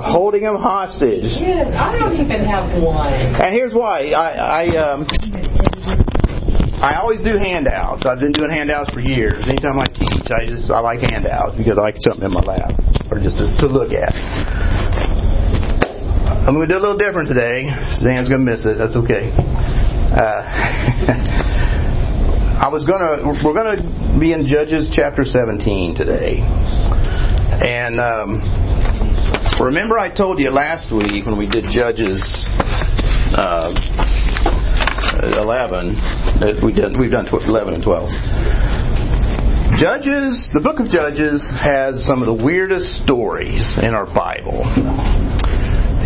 holding them hostage. Yes, I don't even have one. And here's why. I, I um, I always do handouts. I've been doing handouts for years. Anytime I teach, I just I like handouts because I like something in my lap or just to, to look at. I'm going to do a little different today. Stan's going to miss it. That's okay. Uh, I was going to we're going to be in Judges chapter 17 today, and um, remember I told you last week when we did Judges. Uh, 11 that we did, we've done 11 and 12. Judges, the book of Judges has some of the weirdest stories in our Bible.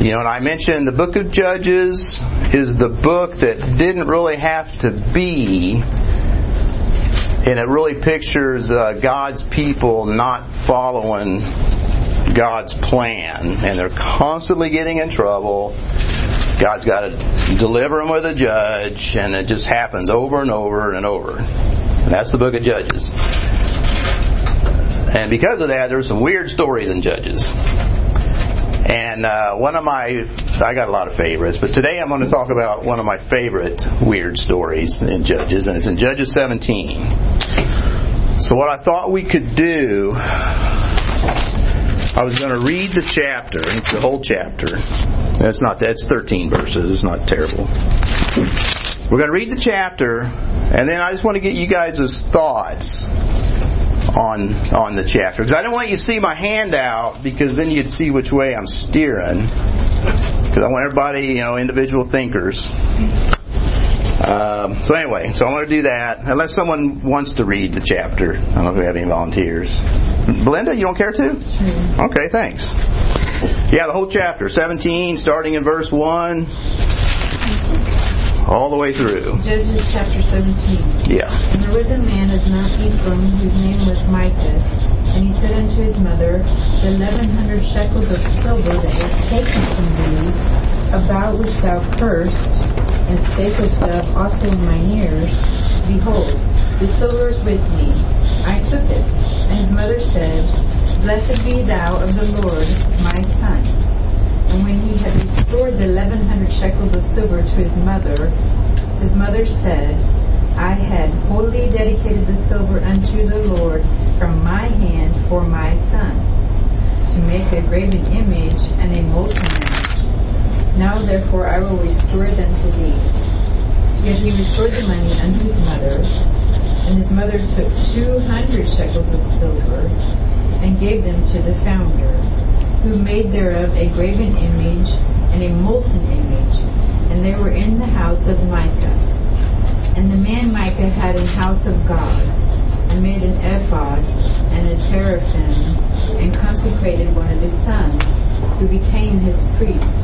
You know, and I mentioned the book of Judges is the book that didn't really have to be, and it really pictures uh, God's people not following God's plan, and they're constantly getting in trouble. God's got to deliver them with a judge, and it just happens over and over and over. And that's the book of Judges. And because of that, there's some weird stories in Judges. And uh, one of my, I got a lot of favorites, but today I'm going to talk about one of my favorite weird stories in Judges, and it's in Judges 17. So what I thought we could do I was going to read the chapter. It's the whole chapter. That's not that's 13 verses. It's not terrible. We're going to read the chapter, and then I just want to get you guys' thoughts on on the chapter because I don't want you to see my handout because then you'd see which way I'm steering. Because I want everybody, you know, individual thinkers. Um, so anyway, so I'm going to do that unless someone wants to read the chapter. I don't know if we have any volunteers. Belinda, you don't care to? Okay, thanks. Yeah, the whole chapter, 17, starting in verse 1, all the way through. Judges chapter 17. Yeah. And there was a man of Mount Ephraim whose name was Micah. And he said unto his mother, The eleven hundred shekels of silver that was taken from thee, about which thou cursed, and spakest of also in mine ears, behold, the silver is with me. I took it. And his mother said, Blessed be thou of the Lord, my son. And when he had restored the eleven hundred shekels of silver to his mother, his mother said, I had wholly dedicated the silver unto the Lord from my hand for my son, to make a graven image and a molten image. Now therefore I will restore it unto thee. Yet he restored the money unto his mother, and his mother took two hundred shekels of silver, and gave them to the founder, who made thereof a graven image and a molten image, and they were in the house of Micah. And the man Micah had an house of gods, and made an ephod and a teraphim, and consecrated one of his sons, who became his priest.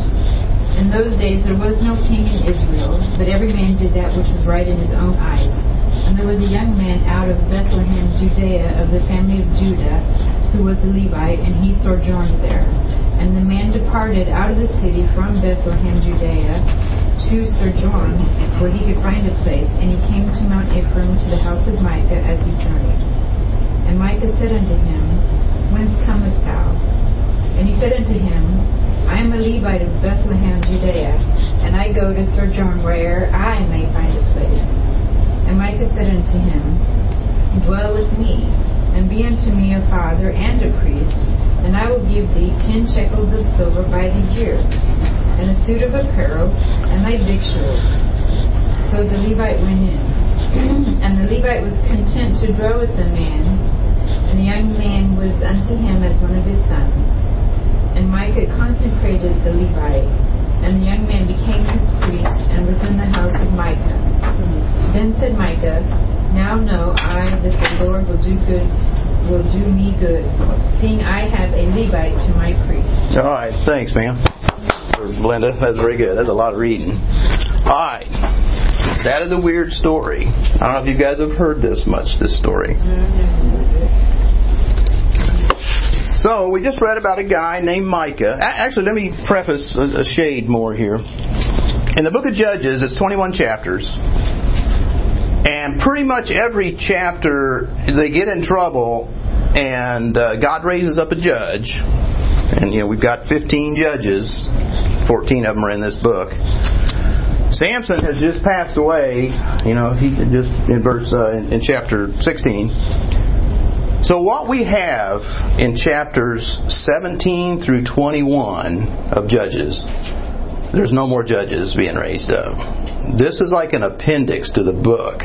In those days there was no king in Israel, but every man did that which was right in his own eyes. And there was a young man out of Bethlehem, Judea, of the family of Judah, who was a Levite, and he sojourned there. And the man departed out of the city from Bethlehem, Judea, to sojourn, where he could find a place, and he came to Mount Ephraim, to the house of Micah, as he journeyed. And Micah said unto him, Whence comest thou? And he said unto him, I am a Levite of Bethlehem, Judea, and I go to sojourn where I may find a place. And Micah said unto him, Dwell with me, and be unto me a father and a priest, and I will give thee ten shekels of silver by the year, and a suit of apparel, and thy victuals. So the Levite went in. And the Levite was content to dwell with the man, and the young man was unto him as one of his sons. And Micah consecrated the Levite, and the young man became his priest, and was in the house of Micah. Then said Micah, Now know I that the Lord will do good, will do me good, seeing I have a Levite to my priest. All right, thanks, ma'am. Belinda, that's very good. That's a lot of reading. All right. That is a weird story. I don't know if you guys have heard this much, this story. So, we just read about a guy named Micah. Actually, let me preface a, shade more here. In the book of Judges, it's 21 chapters. And pretty much every chapter, they get in trouble, and uh, God raises up a judge. And you know, we've got 15 judges, 14 of them are in this book. Samson has just passed away, you know, he just in verse uh, in, in chapter 16. So what we have in chapters 17 through 21 of Judges, there's no more judges being raised up. This is like an appendix to the book.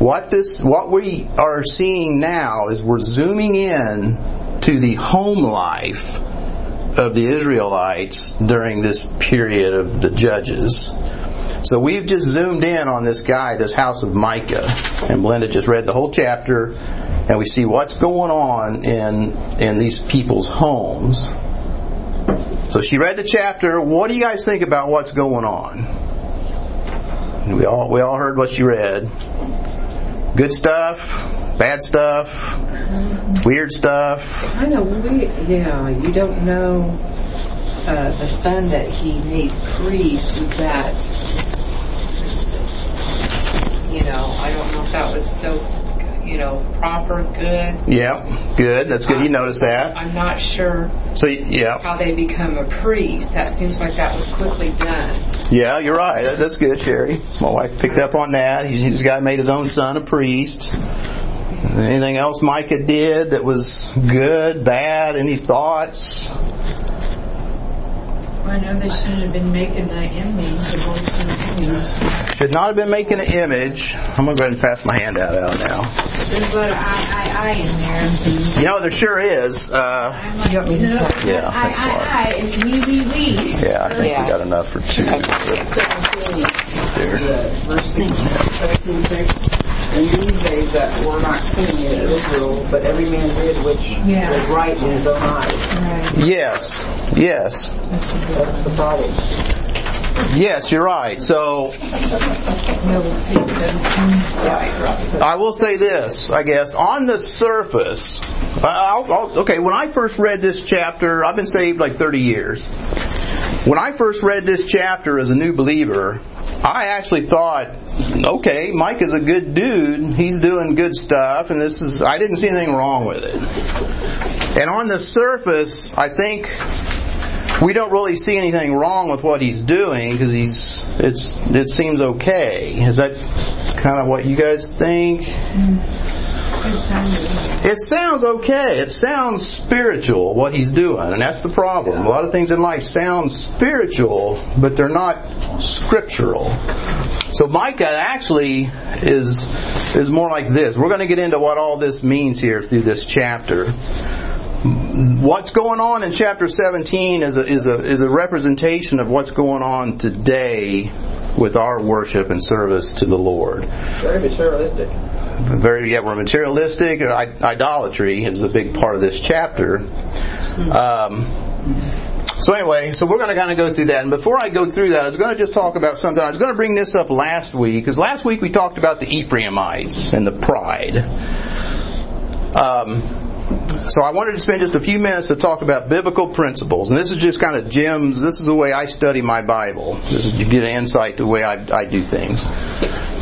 What this, what we are seeing now is we're zooming in to the home life of the Israelites during this period of the judges. So we've just zoomed in on this guy, this house of Micah, and Belinda just read the whole chapter, and we see what's going on in in these people's homes. So she read the chapter. What do you guys think about what's going on? We all we all heard what she read. Good stuff, bad stuff, weird stuff. Kind of weird. Yeah, you don't know. Uh, the son that he made priest was that. You know, I don't know if that was so, you know, proper, good. Yeah, good. That's good. You noticed that. I'm not sure So yeah, how they become a priest. That seems like that was quickly done. yeah, you're right. That's good, Sherry. My wife picked up on that. He's, he's got made his own son a priest. Anything else Micah did that was good, bad? Any thoughts? I know they shouldn't have been making that image. The golden image. Should not have been making an image. I'm gonna go ahead and pass my handout out now. There's a lot of I, I, I in there. You know, there sure is. Uh, I'm like, no, Yeah, I, thanks. I, I, and we, we, we. yeah, I think Yeah. we got enough for two. There. verse 17 says, In these days that were not king in Israel, but every man did which Yeah. was right in his own eyes. Right. Yes, yes, That's the problem. yes. You're right. So No, we'll see. Seventeen. I will say this, I guess, on the surface, I'll, I'll, okay, when I first read this chapter, I've been saved like 30 years. When I first read this chapter as a new believer, I actually thought, okay, Mike is a good dude, he's doing good stuff, and this is, I didn't see anything wrong with it. And on the surface, I think we don't really see anything wrong with what he's doing because he's it's it seems okay. Is that kind of what you guys think? Time. It sounds okay. It sounds spiritual what he's doing, and that's the problem. A lot of things in life sound spiritual, but they're not scriptural. So Micah actually is is more like this. We're going to get into what all this means here through this chapter. What's going on in chapter 17 is a, is a, is a representation of what's going on today with our worship and service to the Lord Very materialistic. Very yeah we're materialistic idolatry is a big part of this chapter um, so anyway so we're going to kind of go through that and before i go through that i was going to just talk about something i was going to bring this up last week because last week we talked about the ephraimites and the pride um, so I wanted to spend just a few minutes to talk about biblical principles, and this is just kind of Jim's. This is the way I study my Bible. This is to get an insight to the way I, I do things.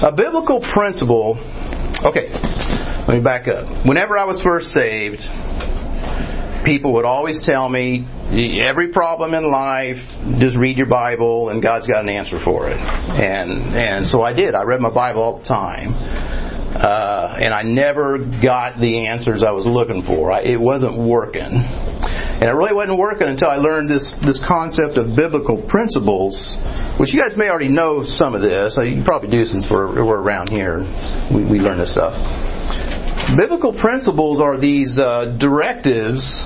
A biblical principle. Okay, let me back up. Whenever I was first saved, people would always tell me, every problem in life, just read your Bible, and God's got an answer for it. And and so I did. I read my Bible all the time uh, and I never got the answers I was looking for. I, it wasn't working, and it really wasn't working until I learned this this concept of biblical principles, which you guys may already know some of this. Uh, You probably do since we're, we're around here. We, we learn this stuff. Biblical principles are these uh, directives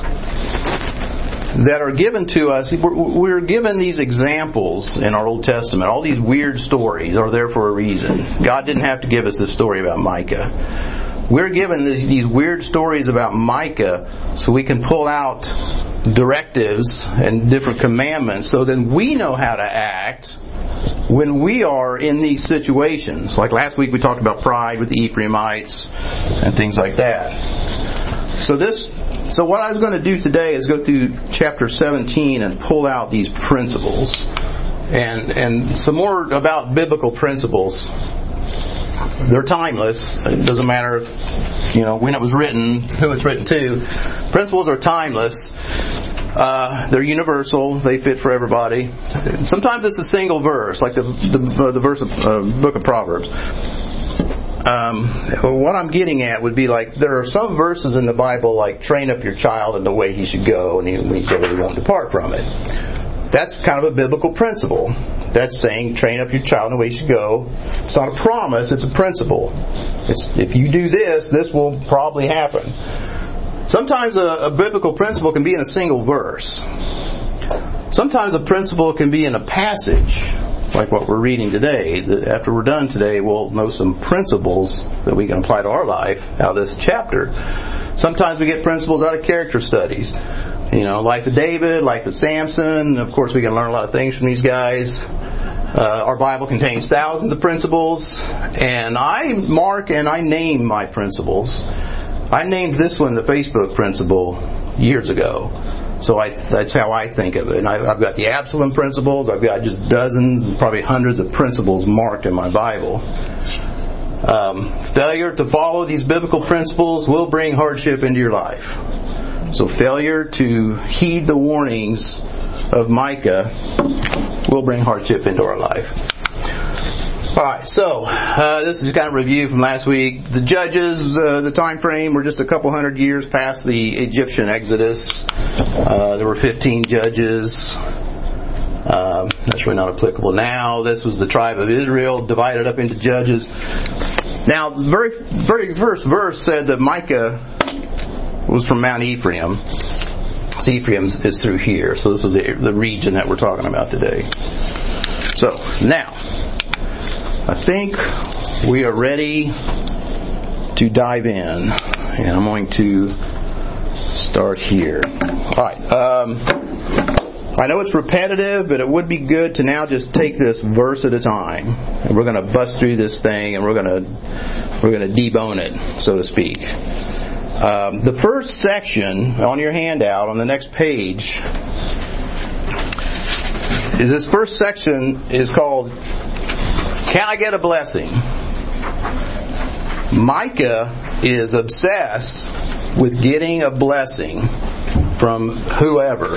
that are given to us. We're, we're given these examples in our Old Testament. All these weird stories are there for a reason. God didn't have to give us this story about Micah. We're given these, weird stories about Micah so we can pull out directives and different commandments so then we know how to act when we are in these situations. Like last week we talked about pride with the Ephraimites and things like that. So this, so what I was going to do today is go through chapter 17 and pull out these principles and, and some more about biblical principles. They're timeless. It doesn't matter you know, when it was written, who it's written to. Principles are timeless. Uh, they're universal. They fit for everybody. Sometimes it's a single verse, like the the, the verse of uh, book of Proverbs. Um, what I'm getting at would be like there are some verses in the Bible like train up your child in the way he should go, and he, he really won't depart from it. That's kind of a biblical principle. That's saying train up your child in the way he should go. It's not a promise; it's a principle. It's, if you do this, this will probably happen. Sometimes a, a biblical principle can be in a single verse. Sometimes a principle can be in a passage, like what we're reading today. After we're done today, we'll know some principles that we can apply to our life out of this chapter. Sometimes we get principles out of character studies. You know, life of David, life of Samson. Of course, we can learn a lot of things from these guys. Uh, our Bible contains thousands of principles, and I mark and I name my principles. I named this one the Facebook principle years ago. So I, that's how I think of it. And I, have got the Absalom principles. I've got just dozens, probably hundreds of principles marked in my Bible. Um, failure to follow these biblical principles will bring hardship into your life. So failure to heed the warnings of Micah will bring hardship into our life. All right, so uh, this is kind of review from last week. The judges, uh, the time frame, were just a couple hundred years past the Egyptian Exodus. Uh, there were 15 judges. Um, that's really not applicable now. This was the tribe of Israel divided up into judges. Now, the very, very first verse said that Micah was from Mount Ephraim. So Ephraim is through here. So this is the, the region that we're talking about today. So now, I think we are ready to dive in, and I'm going to start here. All right. Um, I know it's repetitive, but it would be good to now just take this verse at a time, and we're going to bust through this thing, and we're going to we're going to debone it, so to speak. Um, the first section on your handout on the next page is this first section is called can I get a blessing? Micah is obsessed with getting a blessing from whoever,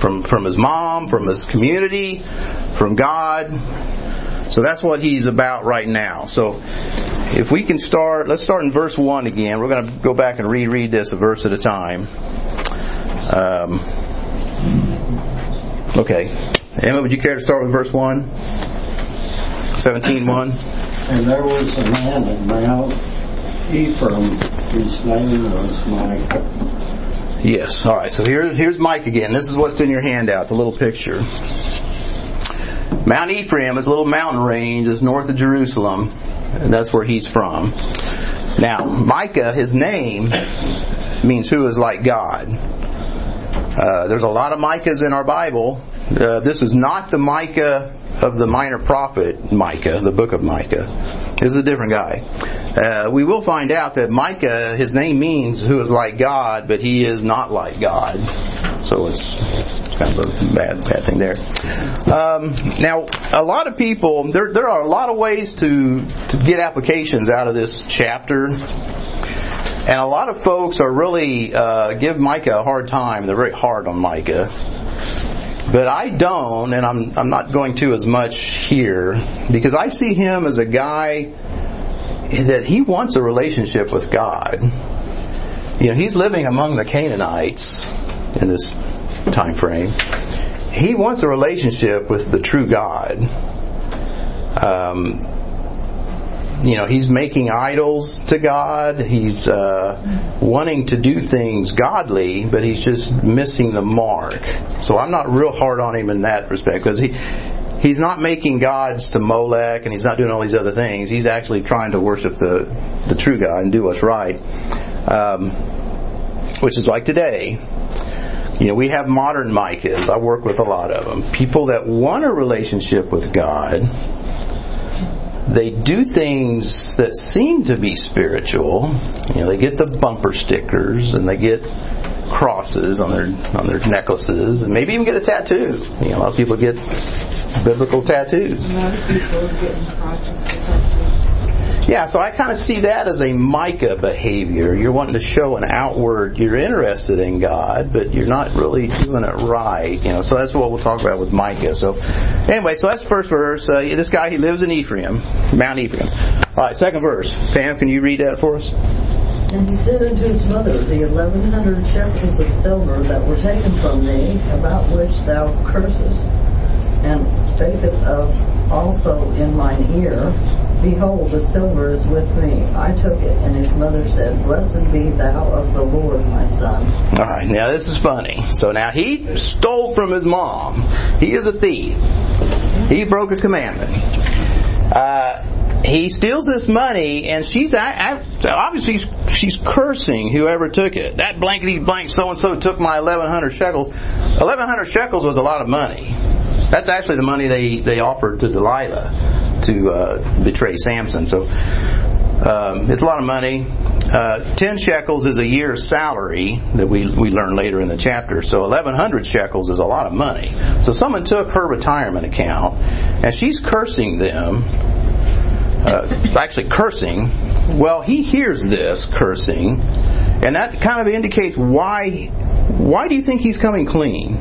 from, from his mom, from his community, from God. So that's what he's about right now. So if we can start, let's start in verse 1 again. We're going to go back and reread this a verse at a time. Um, okay. Emma, would you care to start with verse 1? 17.1. And there was a man at Mount Ephraim whose name was Micah. Yes. All right. So here, here's Mike again. This is what's in your handout, the little picture. Mount Ephraim is a little mountain range. It's north of Jerusalem. And that's where he's from. Now, Micah, his name means who is like God. Uh, there's a lot of Micahs in our Bible. Uh, this is not the Micah of the minor prophet Micah, the book of Micah. This is a different guy. Uh, we will find out that Micah, his name means who is like God, but he is not like God. So it's, kind of a bad, bad thing there. Um, now, a lot of people, there, there are a lot of ways to, to get applications out of this chapter. And a lot of folks are really, uh, give Micah a hard time. They're very hard on Micah. But I don't, and I'm, I'm not going to as much here, because I see him as a guy that he wants a relationship with God. You know, he's living among the Canaanites in this time frame. He wants a relationship with the true God. Um, you know, he's making idols to God. He's uh, wanting to do things godly, but he's just missing the mark. So I'm not real hard on him in that respect because he he's not making gods to Molech and he's not doing all these other things. He's actually trying to worship the the true God and do what's right, um, which is like today. You know, we have modern Micahs. I work with a lot of them. People that want a relationship with God they do things that seem to be spiritual. You know, they get the bumper stickers and they get crosses on their on their necklaces and maybe even get a tattoo. You know, a lot of people get biblical tattoos. Yeah, so I kind of see that as a Micah behavior. You're wanting to show an outward, you're interested in God, but you're not really doing it right. You know, so that's what we'll talk about with Micah. So, anyway, so that's the first verse. Uh, this guy, he lives in Ephraim, Mount Ephraim. All right, second verse. Pam, can you read that for us? And he said unto his mother, The eleven hundred shekels of silver that were taken from thee, about which thou cursest, and spakest of also in mine ear, Behold, the silver is with me. I took it. And his mother said, Blessed be thou of the Lord, my son. All right, now this is funny. So now he stole from his mom. He is a thief. He broke a commandment. Uh, he steals this money, and she's obviously she's cursing whoever took it. That blankety blank so and so took my 1100 shekels. 1100 shekels was a lot of money. That's actually the money they they offered to Delilah to uh, betray Samson. So um, it's a lot of money. Uh, Ten shekels is a year's salary that we we learn later in the chapter. So 1100 shekels is a lot of money. So someone took her retirement account, and she's cursing them uh, actually cursing. Well, he hears this cursing, and that kind of indicates why. Why do you think he's coming clean?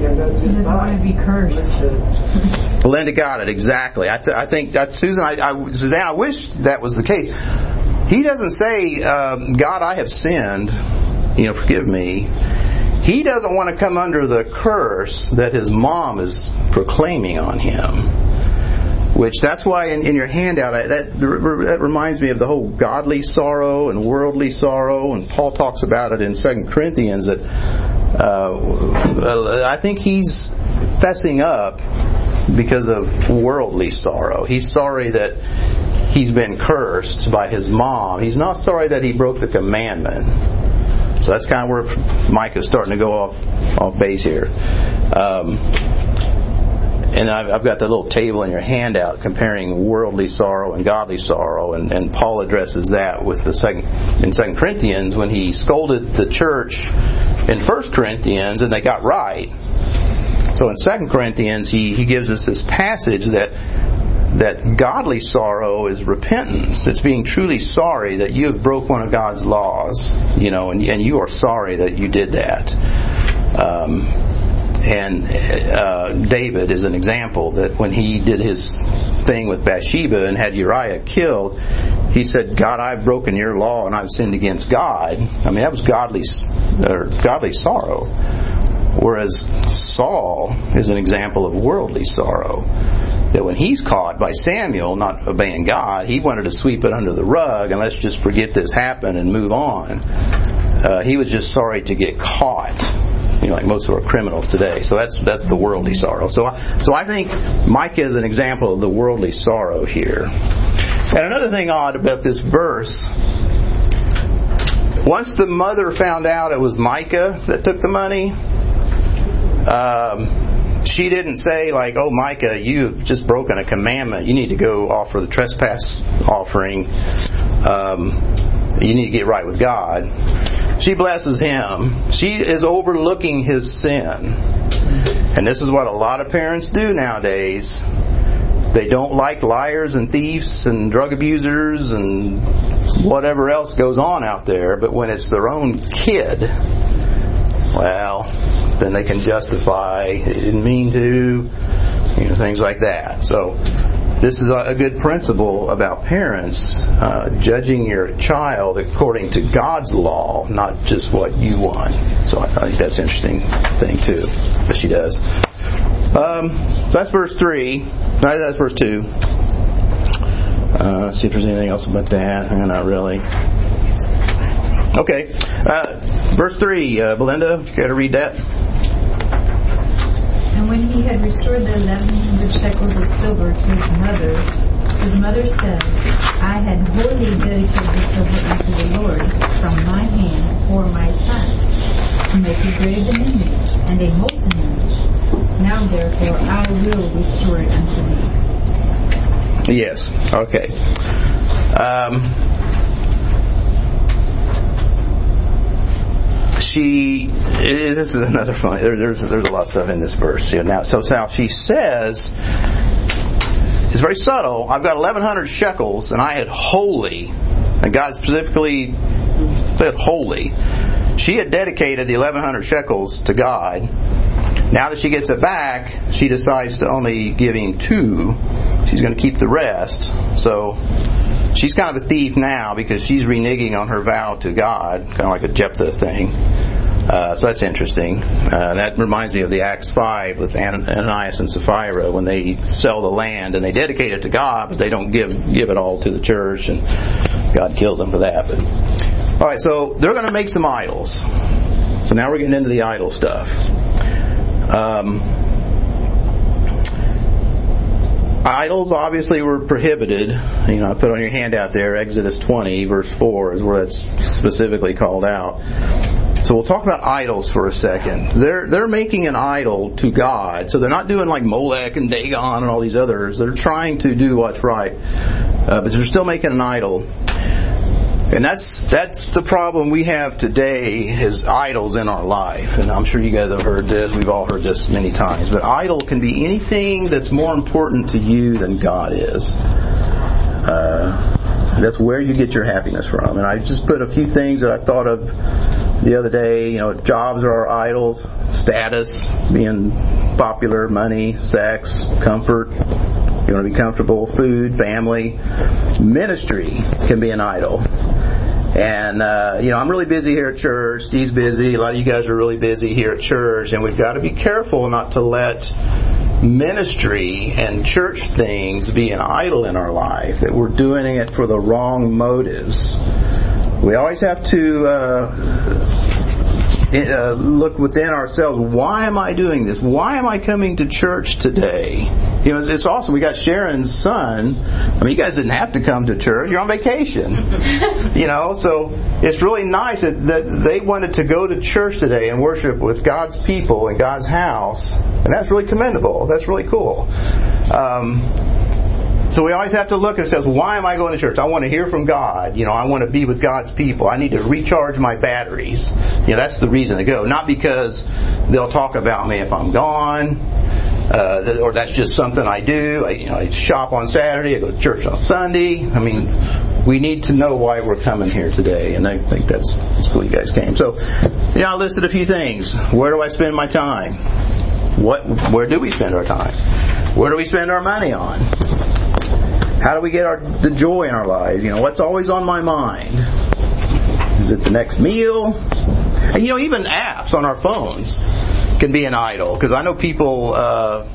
Want to be cursed. Linda got it exactly. I, th- I think that Susan. I, I, Suzanne. I wish that was the case. He doesn't say, um, "God, I have sinned. You know, forgive me." He doesn't want to come under the curse that his mom is proclaiming on him which that's why in, in your handout I, that that reminds me of the whole godly sorrow and worldly sorrow, and Paul talks about it in Second Corinthians that uh, I think he's fessing up because of worldly sorrow. He's sorry that he's been cursed by his mom. He's not sorry that he broke the commandment. So that's kind of where Mike is starting to go off off base here. Um, and I've, I've, got the little table in your handout comparing worldly sorrow and godly sorrow, and, and Paul addresses that with the second in Second Corinthians when he scolded the church in First Corinthians, and they got right. So in Second Corinthians, he he gives us this passage that that godly sorrow is repentance. It's being truly sorry that you have broke one of God's laws, you know, and, and you are sorry that you did that. Um, and uh, David is an example that when he did his thing with Bathsheba and had Uriah killed, he said, "God, I've broken your law and I've sinned against God." I mean, that was godly, or godly sorrow. Whereas Saul is an example of worldly sorrow. That when he's caught by Samuel not obeying God, he wanted to sweep it under the rug and let's just forget this happened and move on. Uh, he was just sorry to get caught you know, like most of our criminals today. So that's that's the worldly sorrow. So so I think Micah is an example of the worldly sorrow here. And another thing odd about this verse, once the mother found out it was Micah that took the money, um, she didn't say like, "Oh, Micah, you've just broken a commandment. You need to go offer the trespass offering. Um, you need to get right with God." She blesses him. She is overlooking his sin. And this is what a lot of parents do nowadays. They don't like liars and thieves and drug abusers and whatever else goes on out there, but when it's their own kid, well, then they can justify they didn't mean to, you know, things like that. So this is a good principle about parents uh, judging your child according to God's law, not just what you want. So I, think that's an interesting thing too, but she does. Um, so that's verse three. No, that's verse two. Uh, see if there's anything else about that. Uh, not really. Okay. Uh, verse 3, uh, Belinda, you got to read that. And when he had restored the eleven hundred shekels of silver to his mother, his mother said, I had wholly dedicated the silver unto the Lord from my hand for my son, to make a graven image and a molten image. Now therefore I will restore it unto thee. Yes. Okay. Um, she eh, this is another funny there, there's there's a lot of stuff in this verse now so now she says it's very subtle. I've got 1,100 shekels, and I had wholly, and God specifically said wholly. She had dedicated the 1,100 shekels to God. Now that she gets it back, she decides to only give him two. She's going to keep the rest. So she's kind of a thief now because she's reneging on her vow to God, kind of like a Jephthah thing. Uh, so that's interesting. Uh, that reminds me of the Acts 5 with Ananias and Sapphira when they sell the land and they dedicate it to God, but they don't give give it all to the church, and God kills them for that. But all right, so they're going to make some idols. So now we're getting into the idol stuff. Um, idols obviously were prohibited. You know, I put on your handout there, Exodus 20, verse 4 is where that's specifically called out. So we'll talk about idols for a second. They're they're making an idol to God. So they're not doing like Molech and Dagon and all these others. They're trying to do what's right, uh, but they're still making an idol. And that's that's the problem we have today is idols in our life. And I'm sure you guys have heard this. We've all heard this many times. But idol can be anything that's more important to you than God is. Uh, that's where you get your happiness from. And I just put a few things that I thought of the other day. You know, jobs are our idols, status, being popular, money, sex, comfort. You want to be comfortable, food, family. Ministry can be an idol. And, uh, you know, I'm really busy here at church. Steve's busy. A lot of you guys are really busy here at church. And we've got to be careful not to let ministry and church things be an idol in our life, that we're doing it for the wrong motives. We always have to uh, uh, look within ourselves. Why am I doing this? Why am I coming to church today? You know, it's awesome. We got Sharon's son. I mean, you guys didn't have to come to church. You're on vacation. you know, so it's really nice that, that they wanted to go to church today and worship with God's people in God's house, and that's really commendable. That's really cool. Um, so we always have to look and say, why am I going to church? I want to hear from God. You know, I want to be with God's people. I need to recharge my batteries. You know, that's the reason to go. Not because they'll talk about me if I'm gone, uh, or that's just something I do. I, you know, I shop on Saturday. I go to church on Sunday. I mean, we need to know why we're coming here today, and I think that's, that's cool you guys came. So, know, I listed a few things. Where do I spend my time? What, where do we spend our time? Where do we spend our money on? How do we get our, the joy in our lives? You know, what's always on my mind? Is it the next meal? And you know, even apps on our phones can be an idol. Because I know people, uh,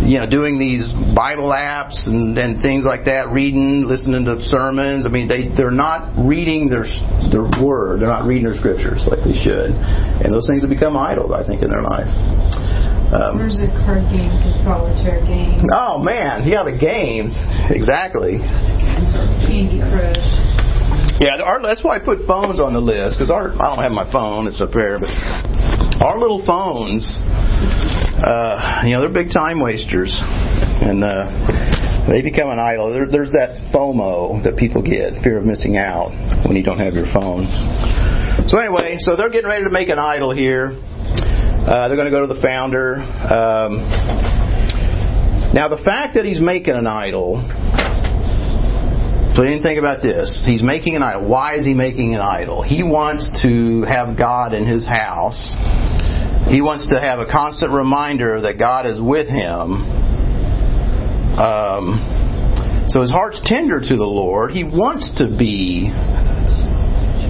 you know, doing these Bible apps and, and things like that, reading, listening to sermons. I mean, they they're not reading their their word. They're not reading their scriptures like they should, and those things have become idols. I think in their life. Um, There's the card games, solitaire games. Oh man, yeah, the games exactly. Candy Crush. Yeah, our, that's why I put phones on the list because our I don't have my phone; it's up there. But our little phones, uh, you know, they're big time wasters, and uh, they become an idol. There, there's that FOMO that people get, fear of missing out, when you don't have your phone. So anyway, so they're getting ready to make an idol here. Uh, they're going to go to the founder. Um, now, the fact that he's making an idol. So you didn't think about this. He's making an idol. Why is he making an idol? He wants to have God in his house. He wants to have a constant reminder that God is with him. Um, so his heart's tender to the Lord. He wants to be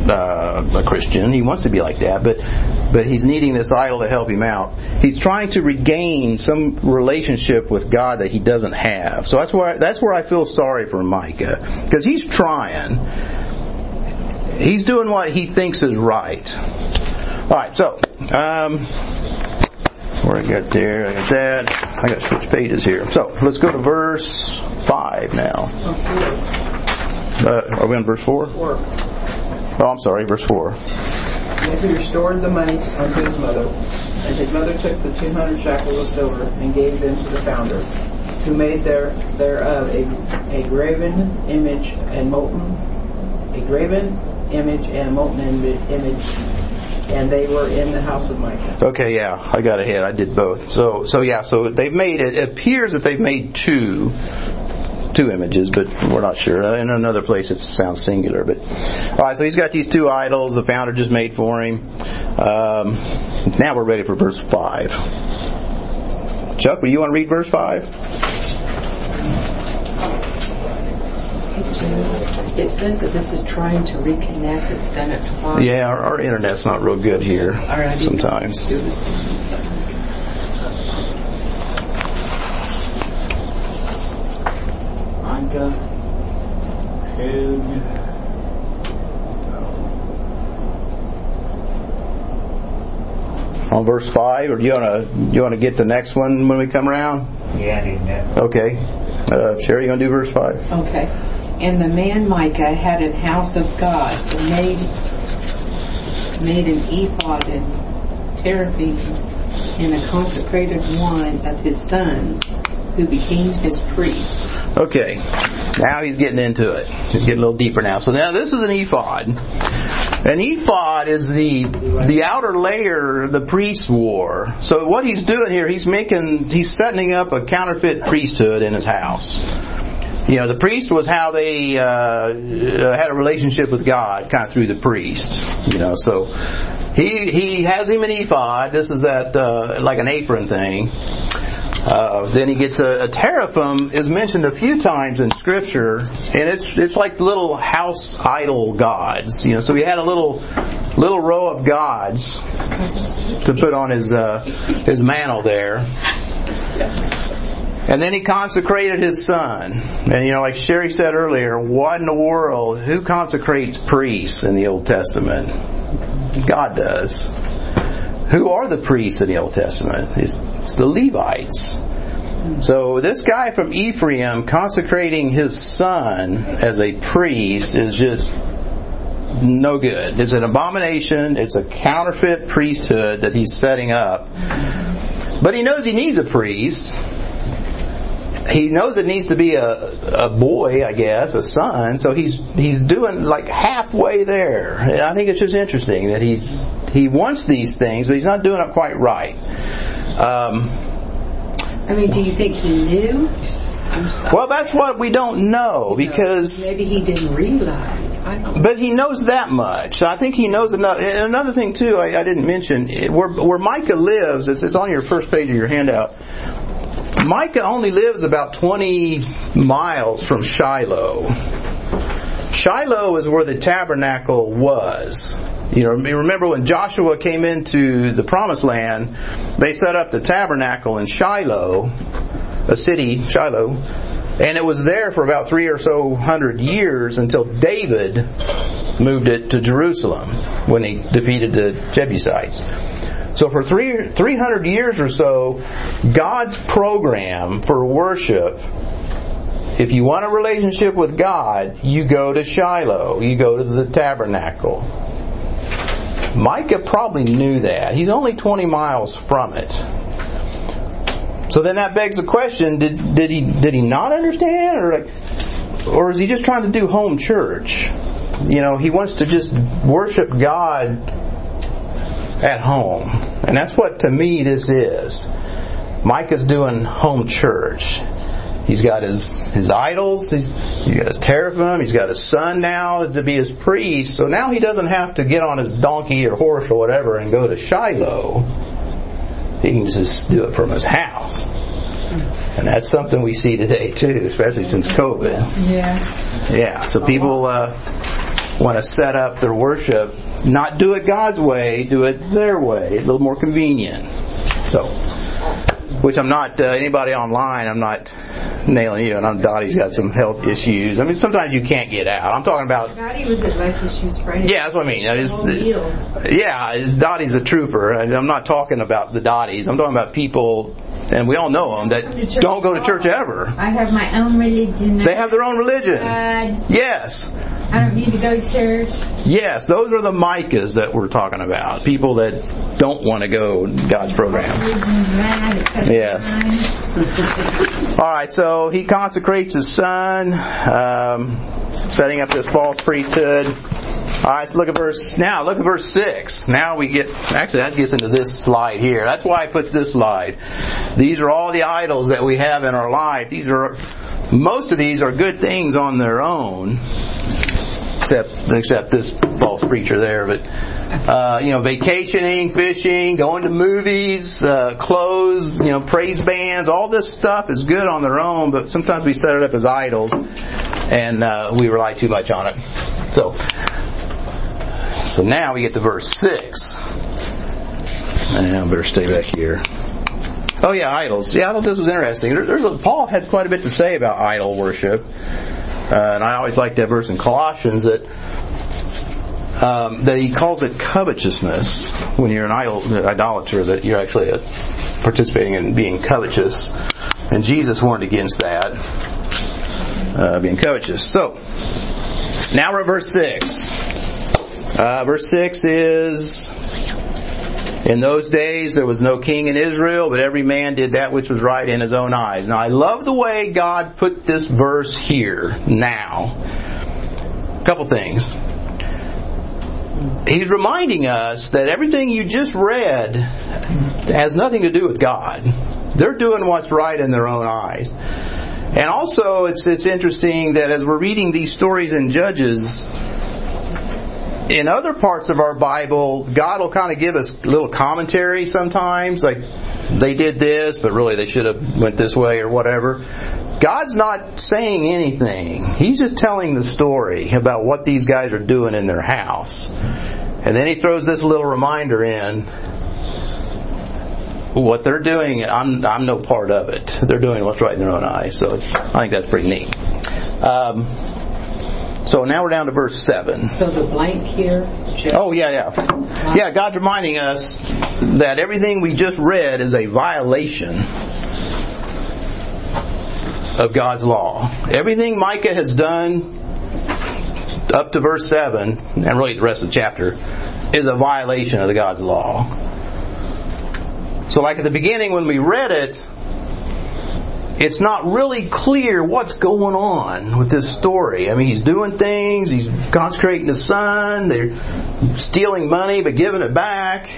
uh, a Christian. He wants to be like that, but but he's needing this idol to help him out. He's trying to regain some relationship with God that he doesn't have. So that's where that's where I feel sorry for Micah because he's trying. He's doing what he thinks is right. All right, so um, where I got there, I got that. I got to switch pages here. So let's go to verse five now. Uh, are we on verse four? Four. Oh, I'm sorry, verse 4. And he restored the money unto his mother, and his mother took the two hundred shekels of silver and gave them to the founder, who made there thereof a, a graven image and molten a graven image and molten image and they were in the house of Micah. Okay, yeah, I got ahead. I did both. So, so yeah, so they've made it appears that they've made two two images, but we're not sure. In another place, it sounds singular. But all right, so he's got these two idols. The founder just made for him. Um, now we're ready for verse five. Chuck, do you want to read verse five? It says that this is trying to reconnect. It's done it twice. Yeah, our, our internet's not real good here All right. sometimes. It was- Micah, Jude, On verse five, or do you want to you want to get the next one when we come around? yeah, I need that. Okay. Uh, Sherry, you want to do verse five? Okay. And the man Micah had an house of gods and made made an ephod and teraphim and a consecrated one of his sons, who became his priest. Okay. Now he's getting into it. He's getting a little deeper now. So now this is an ephod. An ephod is the the outer layer the priest wore. So what he's doing here, he's making he's setting up a counterfeit priesthood in his house. You know, the priest was how they uh, uh, had a relationship with God, kind of through the priest. You know, so he he has him an ephod. This is that uh, like an apron thing. Uh, then he gets a, a teraphim is mentioned a few times in scripture, and it's it's like little house idol gods. You know, so he had a little little row of gods to put on his uh, his mantle there. And then he consecrated his son. And you know, like Sherry said earlier, what in the world? Who consecrates priests in the Old Testament? God does. Who are the priests in the Old Testament? It's, it's the Levites. So this guy from Ephraim consecrating his son as a priest is just no good. It's an abomination. It's a counterfeit priesthood that he's setting up. But he knows he needs a priest. He knows it needs to be a, a boy, I guess, a son. So he's he's doing like halfway there. And I think it's just interesting that he's he wants these things, but he's not doing it quite right. Um, I mean, do you think he knew? Well, that's what we don't know because maybe he didn't realize. But he knows that much. I think he knows enough. And another thing too, I, I didn't mention where where Micah lives. It's, it's on your first page of your handout. Micah only lives about 20 miles from Shiloh. Shiloh is where the tabernacle was. You know, remember when Joshua came into the promised land, they set up the tabernacle in Shiloh, a city, Shiloh, and it was there for about three or so hundred years until David moved it to Jerusalem when he defeated the Jebusites. So for three, 300 years or so, God's program for worship if you want a relationship with God, you go to Shiloh. You go to the tabernacle. Micah probably knew that. He's only 20 miles from it. So then that begs the question, did, did he, did he not understand or like, or is he just trying to do home church? You know, he wants to just worship God at home. And that's what to me this is. Mike is doing home church. He's got his his idols. He's, he's got his teraphim. He's got his son now to be his priest. So now he doesn't have to get on his donkey or horse or whatever and go to Shiloh. He can just do it from his house. And that's something we see today too, especially since COVID. Yeah. Yeah. So people uh, want to set up their worship, not do it God's way, do it their way, a little more convenient. So, which I'm not uh, anybody online. I'm not nailing you, and I'm Dottie's got some health issues. I mean, sometimes you can't get out. I'm talking about. Dottie was at life issues Friday. Yeah, that's what I mean. I The just- whole deal. yeah, Dottie's a trooper. and I'm not talking about the Dotties. I'm talking about people, and we all know them that don't go to church ever. I have my own religion. They have their own religion. God, Yes. I don't need to go to church. Yes, those are the Micahs that we're talking about. People that don't want to go God's program. Religion's mad. It cuts Yes. All right, so he consecrates his son, um, setting up this false priesthood. All right, let's look at verse now. Look at verse six. Now we get actually that gets into this slide here. That's why I put this slide. These are all the idols that we have in our life. These are most of these are good things on their own, except except this false preacher there. But uh, you know, vacationing, fishing, going to movies, uh, clothes, you know, praise bands, all this stuff is good on their own. But sometimes we set it up as idols, and uh, we rely too much on it. So so now we get to verse 6. And I better stay back here. Oh yeah, idols. Yeah, I thought this was interesting. There, there's a, Paul has quite a bit to say about idol worship. Uh, and I always like that verse in Colossians that um, that he calls it covetousness when you're an idol, idolater that you're actually uh, participating in being covetous. And Jesus warned against that, uh, being covetous. So, now we're at verse 6. Uh, verse 6 is, in those days there was no king in Israel, but every man did that which was right in his own eyes. Now I love the way God put this verse here, now. A couple things. He's reminding us that everything you just read has nothing to do with God. They're doing what's right in their own eyes. And also, it's, it's interesting that as we're reading these stories in Judges, in other parts of our Bible, God will kind of give us little commentary sometimes, like they did this, but really they should have went this way or whatever. God's not saying anything. He's just telling the story about what these guys are doing in their house. And then he throws this little reminder in. What they're doing, I'm, I'm no part of it. They're doing what's right in their own eyes. So I think that's pretty neat. Um, so now we're down to verse 7. So the blank here. Oh, yeah, yeah. Yeah, God's reminding us that everything we just read is a violation of God's law. Everything Micah has done up to verse 7, and really the rest of the chapter, is a violation of the God's law. So like at the beginning when we read it, it's not really clear what's going on with this story. I mean, he's doing things, he's consecrating the son, they're stealing money but giving it back.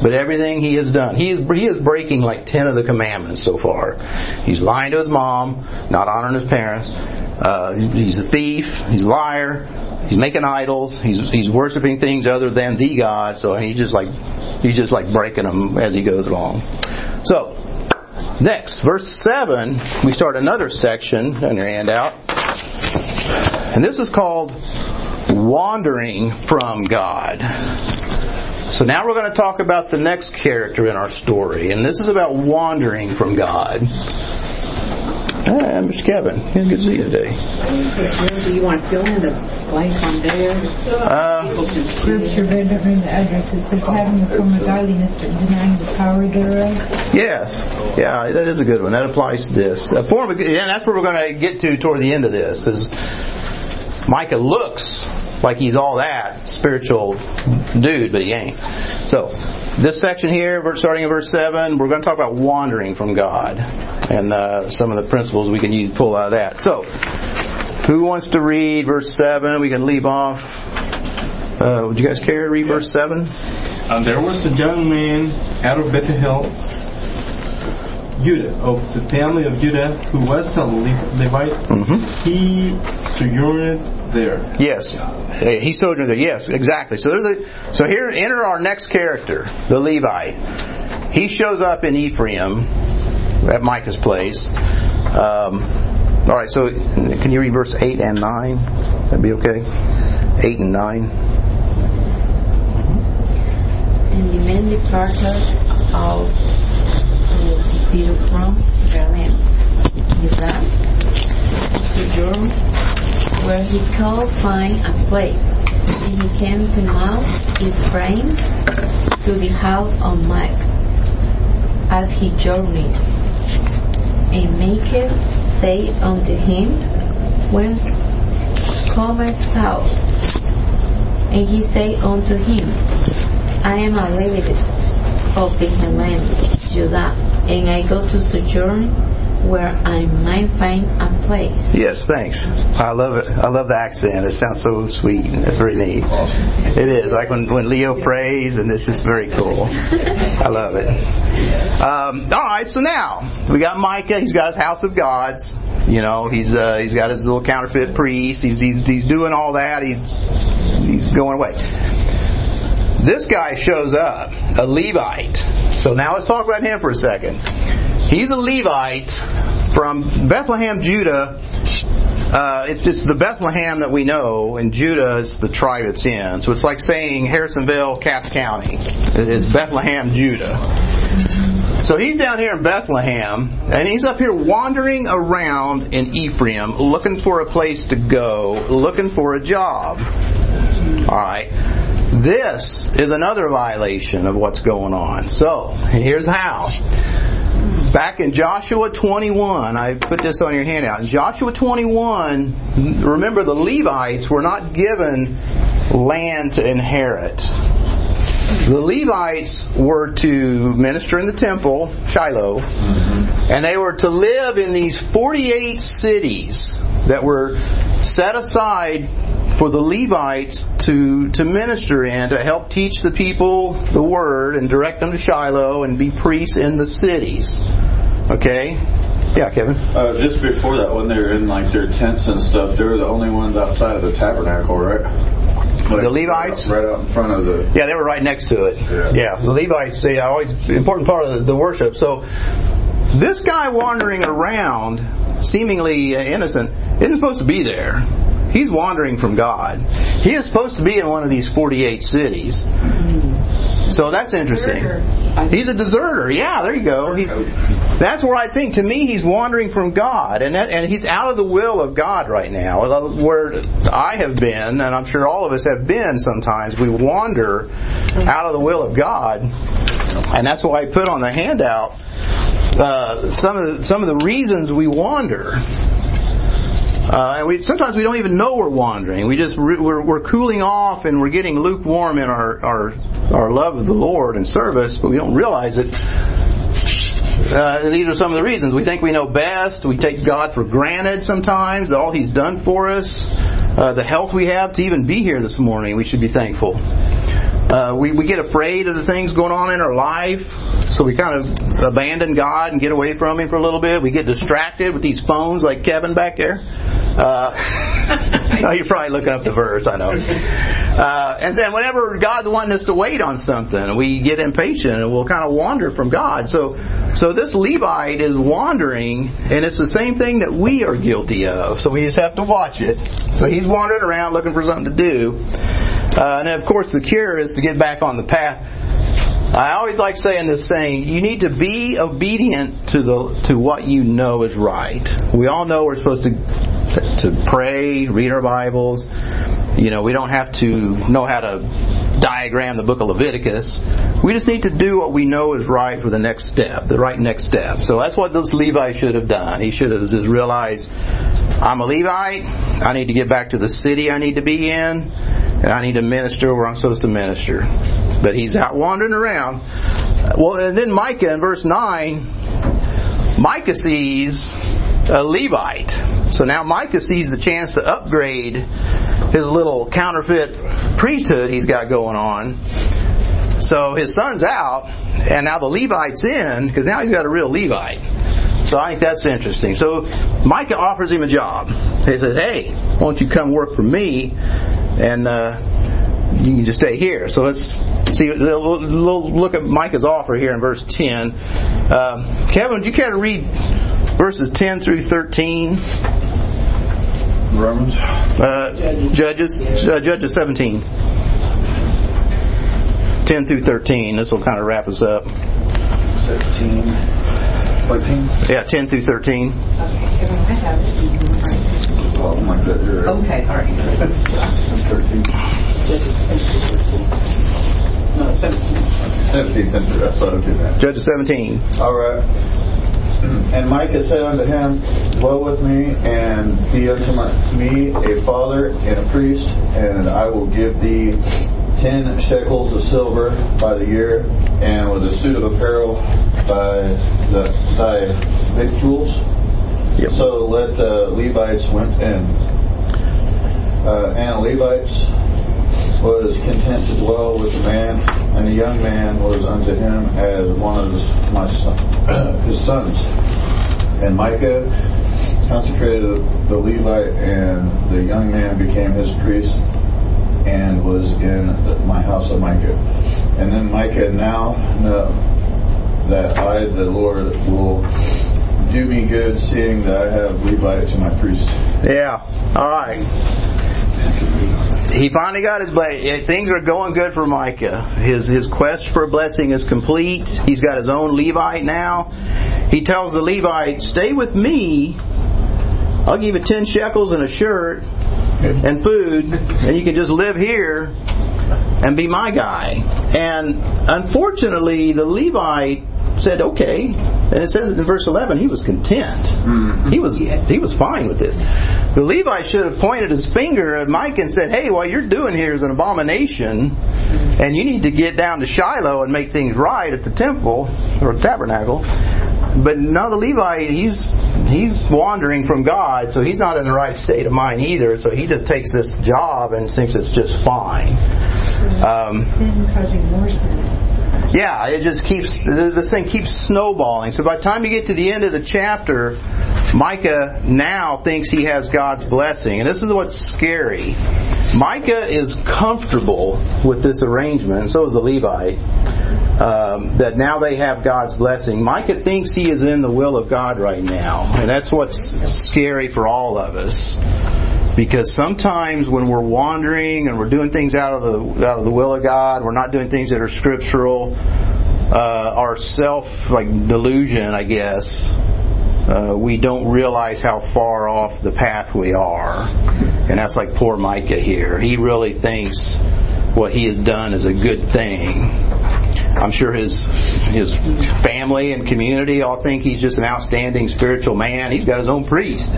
But everything he has done, he is, he is breaking like 10 of the commandments so far. He's lying to his mom, not honoring his parents. Uh, he's a thief, he's a liar, he's making idols, he's, he's worshiping things other than the God, so he's just like, he's just like breaking them as he goes along. So, Next, verse 7, we start another section on your handout. And this is called Wandering from God. So now we're going to talk about the next character in our story, and this is about wandering from God. Hey, Mr. Kevin, yeah, good to see you today. Do you want to fill in the blank on there? Uh, Scripture read in the address. It says having a form of godliness but denying the power thereof. Yes, yeah, that is a good one. That applies to this. A form of, and that's where we're going to get to toward the end of this. Is Micah looks like he's all that spiritual dude, but he ain't. So, this section here, starting in verse 7, we're going to talk about wandering from God and uh, some of the principles we can use, pull out of that. So, who wants to read verse 7? We can leave off. Uh, would you guys care to read verse 7? And there was a young man out of Bethel, Judah, of the family of Judah, who was a Levite. Mm-hmm. He sojourned there. Yes, he sojourned there. Yes, exactly. So there's a so here enter our next character, the Levite. He shows up in Ephraim at Micah's place. Um, all right, so can you read verse eight and nine? That'd be okay. Eight and nine. And the men departed out seal from Jerusalem, Judah, to Jordan, where he called find a place. And he came to Mount Ephraim, to the house of Mike, as he journeyed. And Micah said unto him, Whence comest thou? And he said unto him, I am a Levite of Bethlehem, Judah, and I go to sojourn where I might find a place. Yes, thanks. I love it. I love the accent. It sounds so sweet. It's very neat. It is like when when Leo prays, and this is very cool. I love it. Um, all right, so now we got Micah. He's got his house of gods. You know, he's uh, he's got his little counterfeit priest. He's he's he's doing all that. He's he's going away. This guy shows up, a Levite. So now let's talk about him for a second. He's a Levite from Bethlehem, Judah. Uh, it's, it's the Bethlehem that we know, and Judah is the tribe it's in. So it's like saying Harrisonville, Cass County. It's Bethlehem, Judah. So he's down here in Bethlehem, and he's up here wandering around in Ephraim, looking for a place to go, looking for a job. Alright. This is another violation of what's going on. So, here's how. Back in Joshua 21, I put this on your handout. Joshua 21, remember the Levites were not given land to inherit. The Levites were to minister in the temple, Shiloh, and they were to live in these 48 cities that were set aside for the Levites to, to minister in, to help teach the people the word and direct them to Shiloh and be priests in the cities. Okay? Yeah, Kevin? Uh, just before that, when they were in like their tents and stuff, they were the only ones outside of the tabernacle, right? Like, The Levites? right out in front of the. Yeah, they were right next to it. Yeah. the Levites, they always important part of the, worship. So this guy wandering around, seemingly innocent, isn't supposed to be there. He's wandering from God. He is supposed to be in one of these 48 cities. So that's interesting. He's a deserter. Yeah, there you go. He, that's where I think, to me, he's wandering from God, and that, and he's out of the will of God right now. Where I have been, and I'm sure all of us have been. Sometimes we wander out of the will of God, and that's why I put on the handout uh, some of the, some of the reasons we wander. Uh, and we sometimes we don't even know we're wandering. We just we're, we're cooling off and we're getting lukewarm in our, our our love of the Lord and service, but we don't realize it. Uh, these are some of the reasons. We think we know best. We take God for granted sometimes. All He's done for us, uh, the health we have to even be here this morning. We should be thankful. Uh, we, we get afraid of the things going on in our life, so we kind of abandon God and get away from Him for a little bit. We get distracted with these phones like Kevin back there. Uh, oh, you're probably looking up the verse, I know. Uh, and then whenever God's wanting us to wait on something, we get impatient and we'll kind of wander from God. So, so this Levite is wandering, and it's the same thing that we are guilty of. So we just have to watch it. So he's wandering around looking for something to do. Uh, and of course the cure is to get back on the path. I always like saying this saying, you need to be obedient to the, to what you know is right. We all know we're supposed to, to pray, read our Bibles. You know, we don't have to know how to diagram the book of Leviticus. We just need to do what we know is right for the next step, the right next step. So that's what this Levi should have done. He should have just realized, I'm a Levite, I need to get back to the city I need to be in, and I need to minister where I'm supposed to minister. But he's out wandering around. Well, and then Micah in verse 9, Micah sees a Levite. So now Micah sees the chance to upgrade his little counterfeit priesthood he's got going on. So his son's out, and now the Levite's in, because now he's got a real Levite. So I think that's interesting. So Micah offers him a job. He says, hey, why don't you come work for me, and uh, you can just stay here. So let's see. We'll look at Micah's offer here in verse 10. Uh, Kevin, would you care to read verses 10 through 13? Romans? Uh, judges. Uh, judges 17. 10 through 13. This will kind of wrap us up. 13. 14? Yeah, 10 through 13. Okay, 12, like that. Okay, all right. 13. No, 17. 17, 10, that's Judges 17. All right. And Micah said unto him, Dwell with me, and be unto my, me a father and a priest, and I will give thee ten shekels of silver by the year, and with a suit of apparel by the, thy victuals Yep. So let the Levites went in. Uh, and Levites was content to dwell with the man, and the young man was unto him as one of his, my son, his sons. And Micah consecrated the Levite, and the young man became his priest and was in my house of Micah. And then Micah now know that I, the Lord, will do me good, seeing that I have Levi to my priest. Yeah. All right. He finally got his blessing. Eh, things are going good for Micah. His his quest for a blessing is complete. He's got his own Levite now. He tells the Levite, "Stay with me. I'll give you ten shekels and a shirt and food, and you can just live here and be my guy." And unfortunately, the Levite said, "Okay." And it says in verse 11, he was content. He was he was fine with this. The Levite should have pointed his finger at Mike and said, "Hey, what you're doing here is an abomination, and you need to get down to Shiloh and make things right at the temple or tabernacle." But no, the Levite, he's he's wandering from God, so he's not in the right state of mind either. So he just takes this job and thinks it's just fine. Um, Sin causing more sin. Yeah, it just keeps this thing keeps snowballing. So by the time you get to the end of the chapter, Micah now thinks he has God's blessing, and this is what's scary. Micah is comfortable with this arrangement, and so is the Levite. Um, that now they have God's blessing. Micah thinks he is in the will of God right now, and that's what's scary for all of us because sometimes when we're wandering and we're doing things out of the out of the will of God, we're not doing things that are scriptural. Uh, our self like delusion, I guess, uh, we don't realize how far off the path we are, and that's like poor Micah here. He really thinks what he has done is a good thing. I'm sure his his family and community all think he's just an outstanding spiritual man. He's got his own priest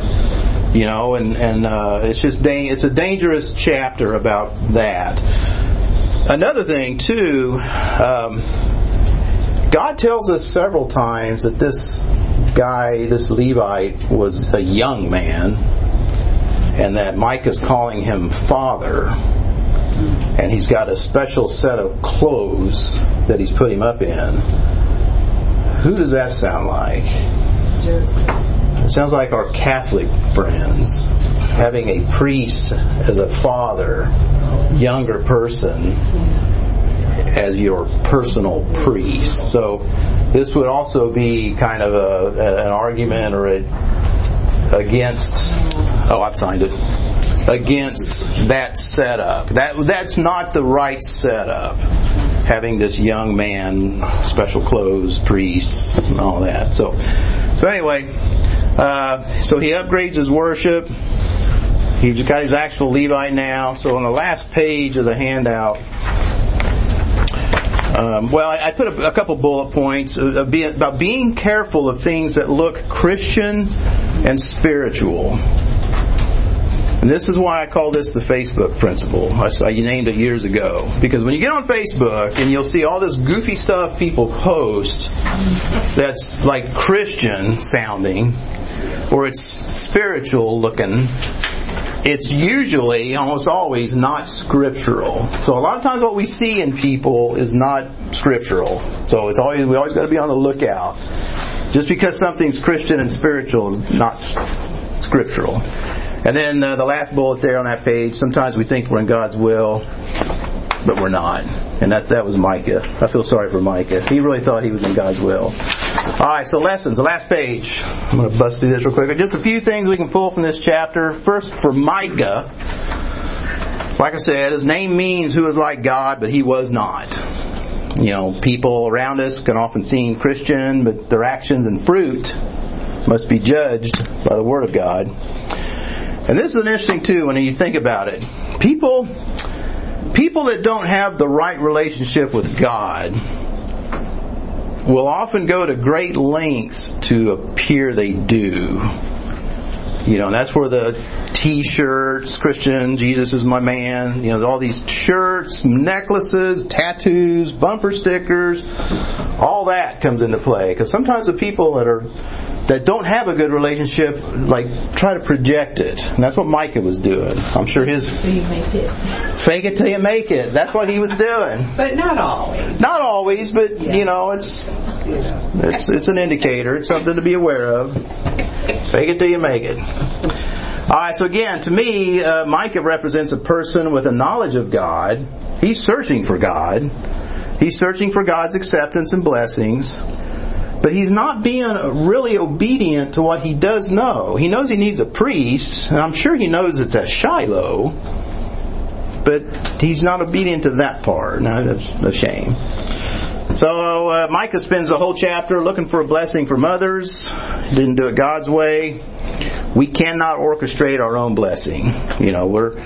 you know, and and uh, it's just da- it's a dangerous chapter about that. Another thing too, um, God tells us several times that this guy, this Levite, was a young man, and that Mike is calling him father, and he's got a special set of clothes that he's put him up in. Who does that sound like? It sounds like our Catholic friends having a priest as a father, younger person as your personal priest. So this would also be kind of a- an argument or a, against. Oh, I've signed it. Against that setup. That that's not the right setup. Having this young man, special clothes, priests, and all that. So, so anyway, uh, so he upgrades his worship. He's got his actual Levite now. So on the last page of the handout, um, well, I, I put a, a couple bullet points being, about being careful of things that look Christian and spiritual. And this is why I call this the Facebook principle. I, named it years ago. Because when you get on Facebook and you'll see all this goofy stuff people post that's like Christian sounding, or it's spiritual looking, it's usually, almost always, not scriptural. So a lot of times what we see in people is not scriptural. So it's always, we always got to be on the lookout. Just because something's Christian and spiritual is not scriptural. And then uh, the last bullet there on that page, sometimes we think we're in God's will, but we're not. And that, that was Micah. I feel sorry for Micah. He really thought he was in God's will. Alright, so lessons, the last page. I'm going to bust through this real quick. Just a few things we can pull from this chapter. First, for Micah, like I said, his name means who is like God, but he was not. You know, people around us can often seem Christian, but their actions and fruit must be judged by the Word of God. And this is an interesting too when you think about it. People, people that don't have the right relationship with God will often go to great lengths to appear they do. You know, and that's where the t-shirts, Christian, Jesus is my man, you know, all these shirts, necklaces, tattoos, bumper stickers, all that comes into play. Because sometimes the people that are, that don't have a good relationship, like, try to project it. And that's what Micah was doing. I'm sure his, So you make it. fake it till you make it. That's what he was doing. But not always. Not always, but, you know, it's, it's, it's an indicator. It's something to be aware of. Fake it till you make it. All right, so again, to me, uh, Micah represents a person with a knowledge of God. He's searching for God. He's searching for God's acceptance and blessings. But he's not being really obedient to what he does know. He knows he needs a priest, and I'm sure he knows it's at Shiloh, but he's not obedient to that part. Now, that's a shame. So uh, Micah spends the whole chapter looking for a blessing from others. Didn't do it God's way. We cannot orchestrate our own blessing. You know, we're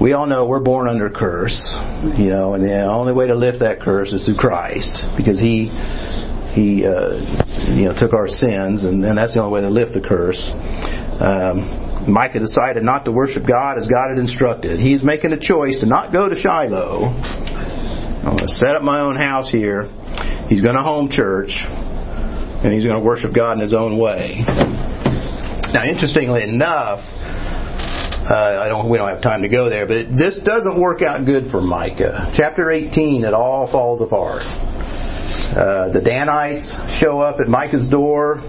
we all know we're born under curse. You know, and the only way to lift that curse is through Christ, because He He uh, you know took our sins, and, and that's the only way to lift the curse. Um, Micah decided not to worship God as God had instructed. He's making a choice to not go to Shiloh. I'm going to set up my own house here. He's going to home church, and he's going to worship God in his own way. Now, interestingly enough, uh, I don't. We don't have time to go there, but this doesn't work out good for Micah. Chapter 18, it all falls apart. Uh, the Danites show up at Micah's door.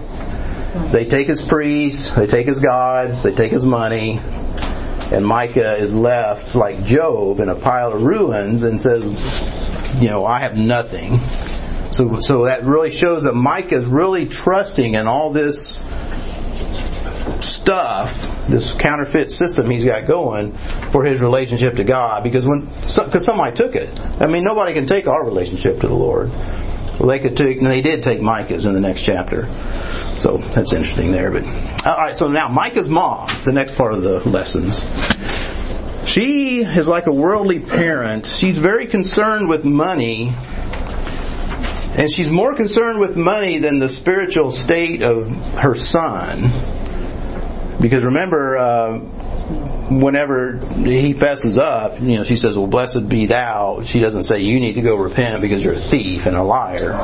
They take his priests, they take his gods, they take his money, and Micah is left like Job in a pile of ruins and says, you know, I have nothing. So, so that really shows that Micah is really trusting in all this stuff, this counterfeit system he's got going for his relationship to God. Because when, because somebody took it. I mean, nobody can take our relationship to the Lord. Well, they could take, and they did take Micah's in the next chapter. So that's interesting there. But all right, so now Micah's mom, the next part of the lessons. She is like a worldly parent. She's very concerned with money, and she's more concerned with money than the spiritual state of her son. Because remember, uh, whenever he fesses up, you know, she says, "Well, blessed be thou." She doesn't say, "You need to go repent because you're a thief and a liar."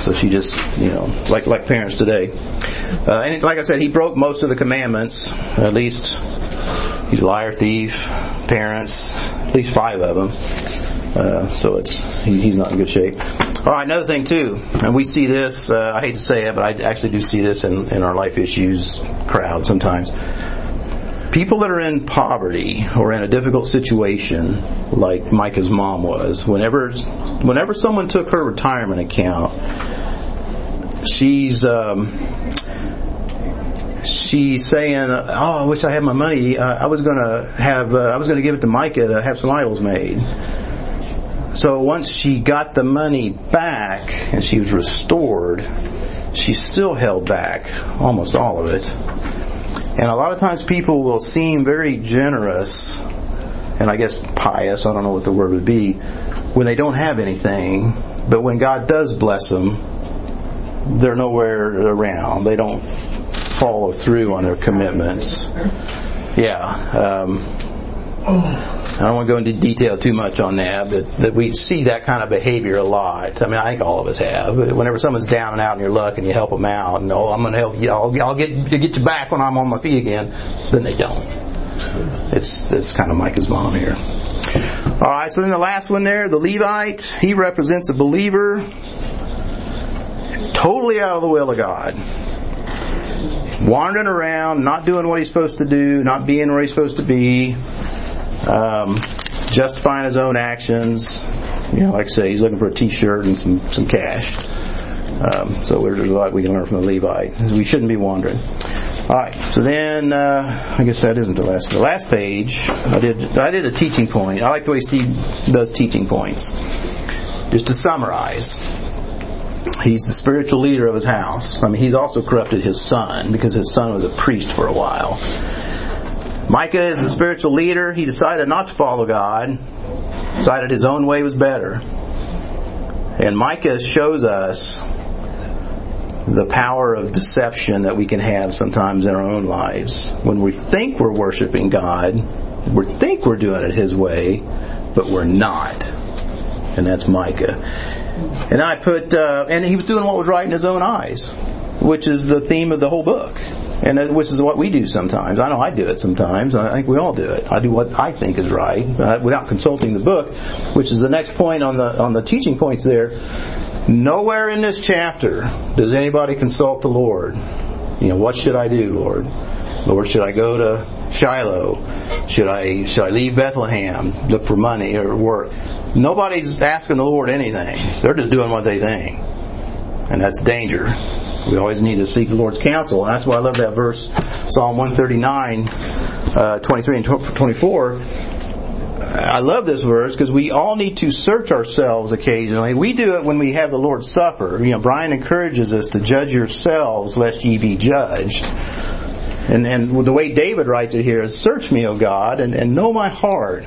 So she just, you know, like like parents today. Uh, and like I said, he broke most of the commandments. At least he's a liar, thief, parents, at least five of them. Uh, so it's he, he's not in good shape. All right, another thing too, and we see this. Uh, I hate to say it, but I actually do see this in, in our life issues crowd sometimes people that are in poverty or in a difficult situation, like Micah's mom was, whenever whenever someone took her retirement account, she's um, she's saying, "Oh, I wish I had my money. Uh, I was gonna have uh, I was gonna give it to Micah to have some idols made." So once she got the money back and she was restored, she still held back almost all of it. And a lot of times people will seem very generous, and I guess pious, I don't know what the word would be, when they don't have anything, but when God does bless them, they're nowhere around. They don't follow through on their commitments. Yeah. Um, I don't want to go into detail too much on that, but that we see that kind of behavior a lot. I mean, I think all of us have. Whenever someone's down and out in your luck and you help them out, and oh, I'm going to help you, I'll, I'll get get you back when I'm on my feet again, then they don't. It's that's kind of Micah's mom here. All right, so then the last one there, the Levite, he represents a believer totally out of the will of God. Wandering around, not doing what he's supposed to do, not being where he's supposed to be, um, justifying his own actions. You know, like I say, he's looking for a T-shirt and some some cash. Um, so there's a lot we can learn from the Levite. We shouldn't be wandering. All right. So then, uh, I guess that isn't the last. The last page, I did I did a teaching point. I like the way Steve does teaching points. Just to summarize, he's the spiritual leader of his house. I mean, he's also corrupted his son because his son was a priest for a while. Micah is a spiritual leader. He decided not to follow God, decided his own way was better. And Micah shows us the power of deception that we can have sometimes in our own lives. When we think we're worshiping God, we think we're doing it His way, but we're not. And that's Micah. And I put, uh, and he was doing what was right in his own eyes, which is the theme of the whole book. And that- which is what we do sometimes. I know I do it sometimes. I think we all do it. I do what I think is right uh, without consulting the book, which is the next point on the on the teaching points there. Nowhere in this chapter does anybody consult the Lord. You know, what should I do, Lord? Lord, should I go to Shiloh? Should I should I leave Bethlehem, look for money or work? Nobody's asking the Lord anything. They're just doing what they think, and that's danger. We always need to seek the Lord's counsel, and that's why I love that verse, Psalm 139, uh, 23 and 24. I love this verse because we all need to search ourselves occasionally. We do it when we have the Lord's Supper. You know, Brian encourages us to judge yourselves lest ye be judged. And, and the way David writes it here is, search me, O God, and, and know my heart.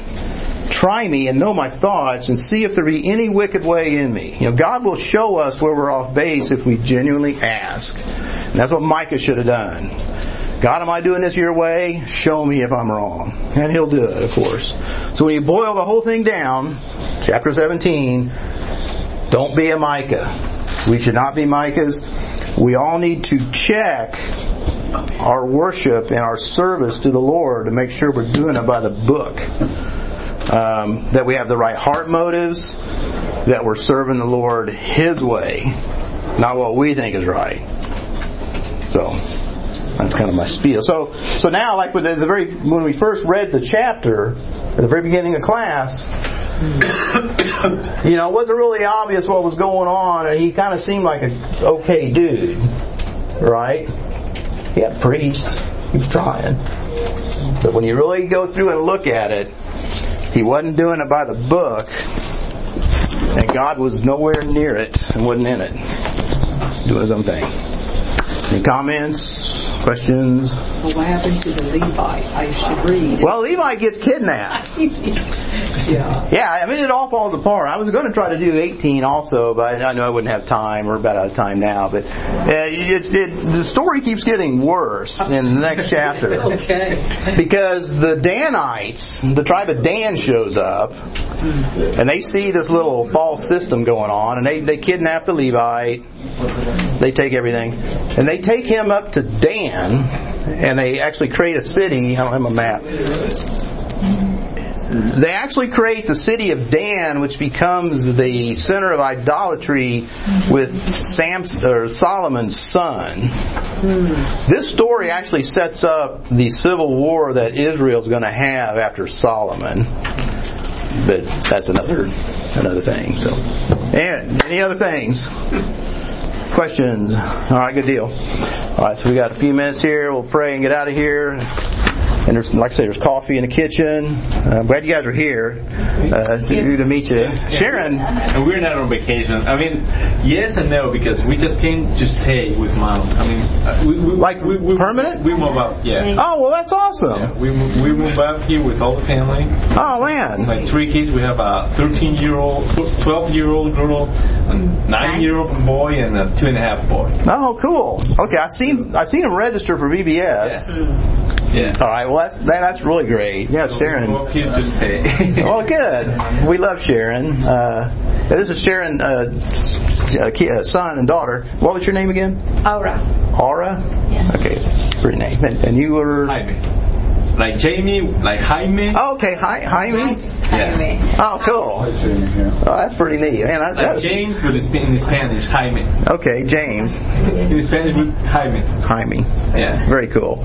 Try me and know my thoughts and see if there be any wicked way in me. You know, God will show us where we're off base if we genuinely ask. And that's what Micah should have done. God, am I doing this your way? Show me if I'm wrong. And he'll do it, of course. So when you boil the whole thing down, chapter 17, don't be a Micah. We should not be Micahs. We all need to check our worship and our service to the Lord to make sure we're doing it by the book. Um, that we have the right heart motives, that we're serving the Lord His way, not what we think is right. So that's kind of my spiel. So so now, like with the, very when we first read the chapter at the very beginning of class, you know, it wasn't really obvious what was going on, and he kind of seemed like an okay dude, right? He had priests. He was trying. But when you really go through and look at it, he wasn't doing it by the book, and God was nowhere near it and wasn't in it. Doing his own thing. Any comments? Questions? So what happened to the Levite? I should read. Well, Levi gets kidnapped. yeah. Yeah, I mean, it all falls apart. I was going to try to do 18 also, but I know I wouldn't have time. We're about out of time now. But uh, it's, it, the story keeps getting worse in the next chapter. Okay. Because the Danites, the tribe of Dan shows up, and they see this little false system going on, and they, they kidnap the Levite. They take everything, and they take him up to Dan, and they actually create a city. I don't have a map. They actually create the city of Dan, which becomes the center of idolatry with Samson, Solomon's son. This story actually sets up the civil war that Israel's going to have after Solomon. But that's another another thing. So, and any other things? Questions? All right, good deal. All right, so we got a few minutes here. We'll pray and get out of here. And there's, like I say, there's coffee in the kitchen. Uh, I'm glad you guys are here uh, to, to meet you. Sharon, And we're not on vacation. I mean, yes and no because we just came to stay with mom. I mean, uh, we, we Like we, we, permanent? We move up. Yeah. oh well, that's awesome. Yeah, we move, we move up here with all the family. Oh man, My three kids. We have a 13 year old, 12 year old girl, a nine year old boy, and a two and a half boy. oh cool. Okay, I seen I seen him register for VBS. Yeah. All right, well that's that, that's really great. Yeah, Sharon. We're here to stay. Well, good. We love Sharon. Uh, this is Sharon, uh, s- uh, ki- uh, son and daughter. What was your name again? Aura. Aura. Yes. Okay, pretty name. And, and you were. Jaime. Like Jamie, like Jaime. Oh, okay, hi, Jaime. Jaime. Oh, cool. Oh, that's pretty neat. Man, that, Like that's, James, but it's in Spanish, Jaime. okay, James, In Spanish, Jaime. Jaime. Yeah. Very cool.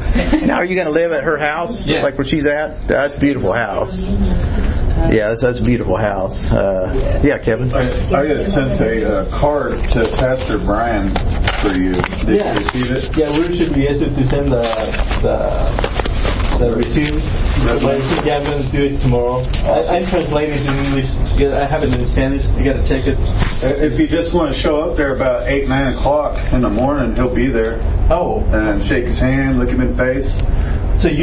Now, are you going to live at her house, Yeah. like where she's at? That's a beautiful house. Yeah, that's, that's a beautiful house. Uh, yeah, Kevin. I, I had sent a uh, card to Pastor Brian for you. Did Yeah. you receive it? Yeah, we should be able to send the the, But I yeah, I'm going to do it tomorrow. I, I'm translating it in English. because I have it in Spanish. I got to check it. Uh, If you just want to show up there about 8, 9 o'clock in the morning, he'll be there. Oh, And shake his hand, look him in the face. so you